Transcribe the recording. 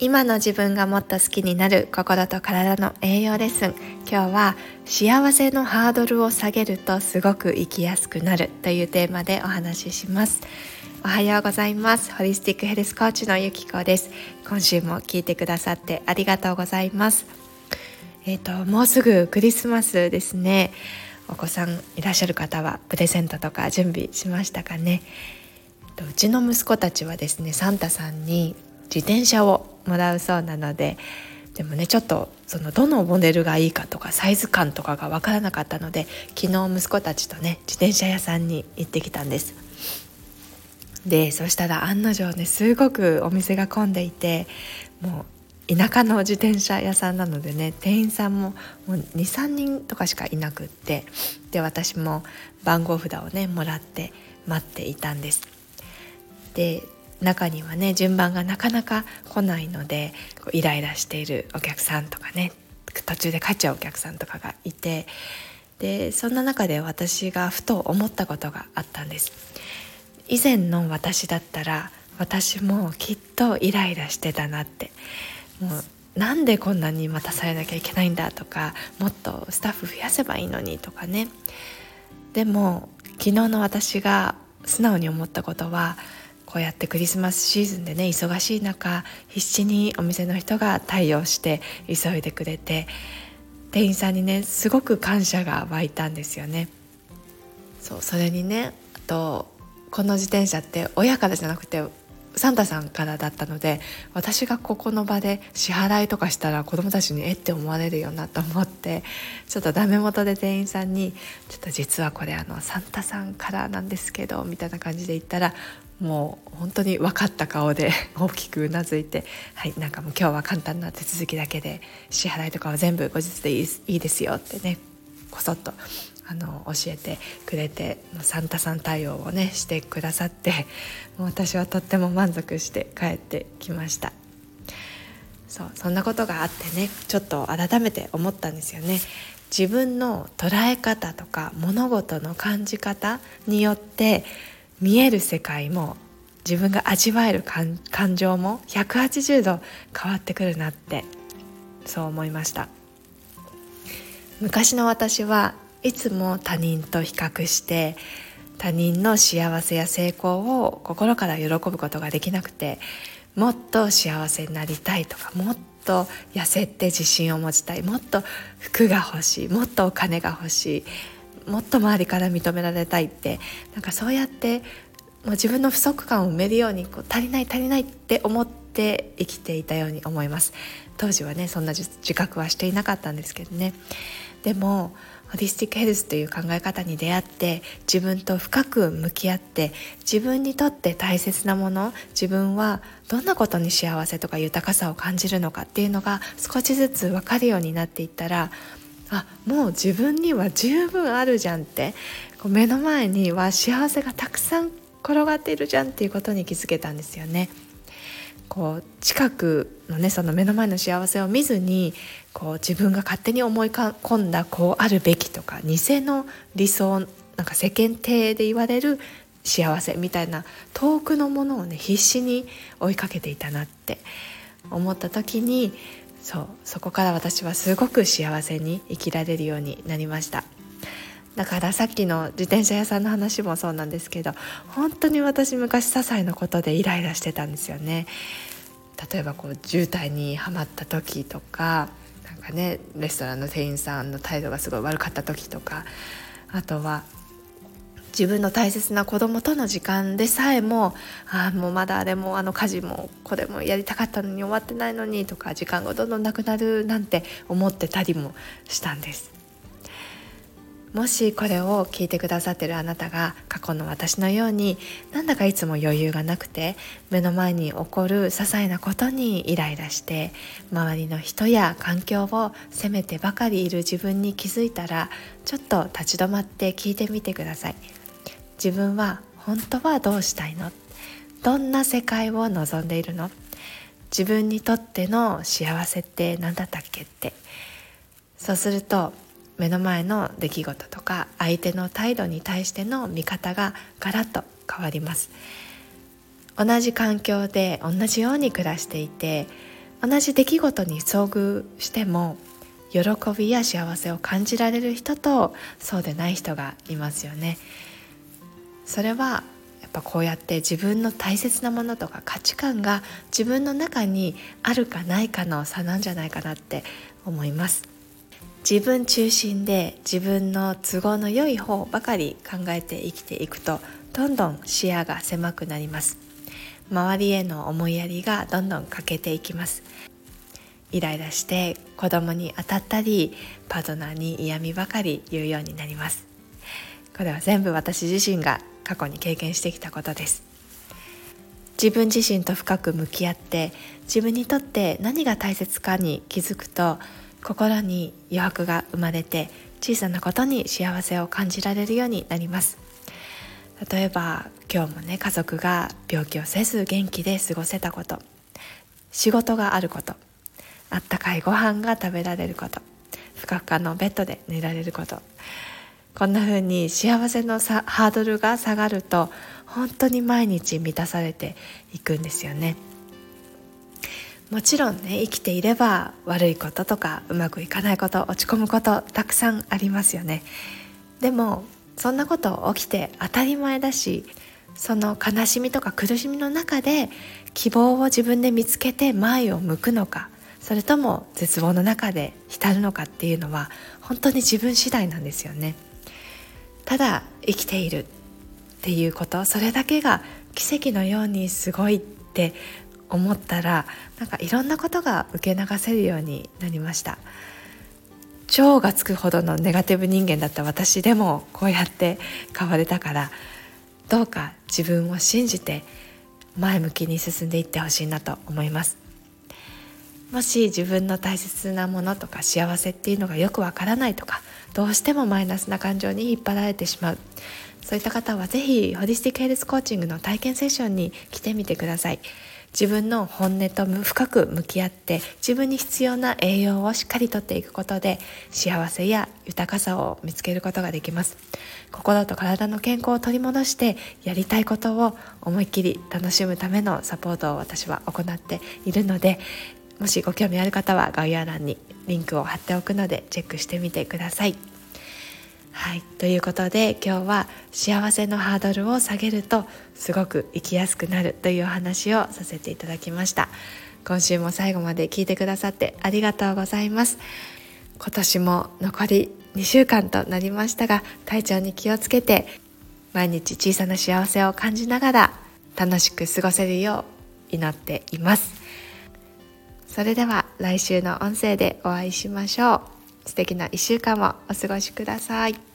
今の自分がもっと好きになる心と体の栄養レッスン今日は幸せのハードルを下げるとすごく生きやすくなるというテーマでお話しします。おはようございます。ホリスティックヘルスコーチのゆきこです。今週も聞いてくださってありがとうございます。えっ、ー、ともうすぐクリスマスですね。お子さんいらっしゃる方はプレゼントとか準備しましたかね？うちの息子たちはですねサンタさんに自転車をもらうそうなのででもねちょっとそのどのモデルがいいかとかサイズ感とかが分からなかったので昨日息子たちとね自転車屋さんに行ってきたんです。でそしたら案の定ねすごくお店が混んでいてもう田舎の自転車屋さんなのでね店員さんももう23人とかしかいなくってで私も番号札をねもらって待っていたんです。で中にはね順番がなかなか来ないのでイライラしているお客さんとかね途中で帰っちゃうお客さんとかがいてでそんな中で私がふと思ったことがあったんです。以前の私だったら私もきっとイライラしてたなって。もうなんでこんなに待たされなきゃいけないんだとかもっとスタッフ増やせばいいのにとかね。でも昨日の私が素直に思ったことはこうやってクリスマスシーズンでね忙しい中必死にお店の人が対応して急いでくれて店員さんにねすごく感謝が湧いたんですよね。そうそれにねあとこの自転車って親からじゃなくてサンタさんからだったので私がここの場で支払いとかしたら子供たちにえっ？て思われるよなと思ってちょっとダメ元で店員さんに「ちょっと実はこれあのサンタさんからなんですけど」みたいな感じで言ったらもう本当に分かった顔で 大きくうなずいて「はいなんかもう今日は簡単な手続きだけで支払いとかは全部後日でいいですよ」ってねこそっとあの教えてくれてサンタさん対応をねしてくださってもう私はとっても満足して帰ってきました。そうそんなことがあってねちょっと改めて思ったんですよね。自分の捉え方とか物事の感じ方によって見える世界も自分が味わえる感情も180度変わってくるなってそう思いました。昔の私はいつも他人と比較して他人の幸せや成功を心から喜ぶことができなくてもっと幸せになりたいとかもっと痩せて自信を持ちたいもっと服が欲しいもっとお金が欲しいもっと周りから認められたいってなんかそうやってもう自分の不足感を埋めるようにこう足りない足りないって思って生きていたように思います。当時はねそんな自覚はしていなかったんですけどね。でもホリスティックヘルスという考え方に出会って自分と深く向き合って自分にとって大切なもの自分はどんなことに幸せとか豊かさを感じるのかっていうのが少しずつ分かるようになっていったらあもう自分には十分あるじゃんってこう目の前には幸せがたくさん転がっているじゃんっていうことに気づけたんですよね。こう近くのねその目の前の幸せを見ずにこう自分が勝手に思い込んだこうあるべきとか偽の理想なんか世間体で言われる幸せみたいな遠くのものをね必死に追いかけていたなって思った時にそうそこから私はすごく幸せに生きられるようになりました。だからさっきの自転車屋さんの話もそうなんですけど本当に私昔些細なことでイライラしてたんですよね例えばこう渋滞にはまった時とかなんかねレストランの店員さんの態度がすごい悪かった時とかあとは自分の大切な子供との時間でさえもああもうまだあれもあの家事もこれもやりたかったのに終わってないのにとか時間がどんどんなくなるなんて思ってたりもしたんです。もしこれを聞いてくださってるあなたが過去の私のようになんだかいつも余裕がなくて目の前に起こる些細なことにイライラして周りの人や環境を責めてばかりいる自分に気づいたらちょっと立ち止まって聞いてみてください。自分は本当はどうしたいの？どんな世界を望んでいるの？自分にとっての幸せって何だったっけって。そうすると目の前の出来事とか相手の態度に対しての見方がガラッと変わります。同じ環境で同じように暮らしていて同じ出来事に遭遇しても喜びや幸せを感じられる人とそうでない人がいますよね。それはやっぱこうやって自分の大切なものとか価値観が自分の中にあるかないかの差なんじゃないかなって思います。自分中心で自分の都合の良い方ばかり考えて生きていくとどんどん視野が狭くなります。周りへの思いやりがどんどん欠けていきます。イライラして子供に当たったりパートナーに嫌味ばかり言うようになります。これは全部私自身が過去に経験してきたことです。自分自身と深く向き合って自分にとって何が大切かに気づくと心に余白が生まれて小さなことに幸せを感じられるようになります。例えば今日もね家族が病気をせず元気で過ごせたこと仕事があることあったかいご飯が食べられることふかふかのベッドで寝られることこんな風に幸せのハードルが下がると本当に毎日満たされていくんですよね。もちろんね生きていれば悪いこととかうまくいかないこと落ち込むことたくさんありますよね。でもそんなこと起きて当たり前だしその悲しみとか苦しみの中で希望を自分で見つけて前を向くのかそれとも絶望の中で浸るのかっていうのは本当に自分次第なんですよね。ただ生きているっていうことそれだけが奇跡のようにすごいって思ったらなんかいろんなことが受け流せるようになりました。超がつくほどのネガティブ人間だった私でもこうやって変われたからどうか自分を信じて前向きに進んでいってほしいなと思います。もし自分の大切なものとか幸せっていうのがよくわからないとかどうしてもマイナスな感情に引っ張られてしまう。そういった方は是非ホリスティックヘルスコーチングの体験セッションに来てみてください。自分の本音と深く向き合って自分に必要な栄養をしっかりとっていくことで幸せや豊かさを見つけることができます。心と体の健康を取り戻してやりたいことを思いっきり楽しむためのサポートを私は行っているのでもしご興味ある方は概要欄にリンクを貼っておくのでチェックしてみてください。はい、ということで今日は幸せのハードルを下げるとすごく生きやすくなるというお話をさせていただきました。今週も最後まで聞いてくださってありがとうございます。今年も残り2週間となりましたが体調に気をつけて毎日小さな幸せを感じながら楽しく過ごせるよう祈っています。それでは来週の音声でお会いしましょう。素敵な1週間もお過ごしください。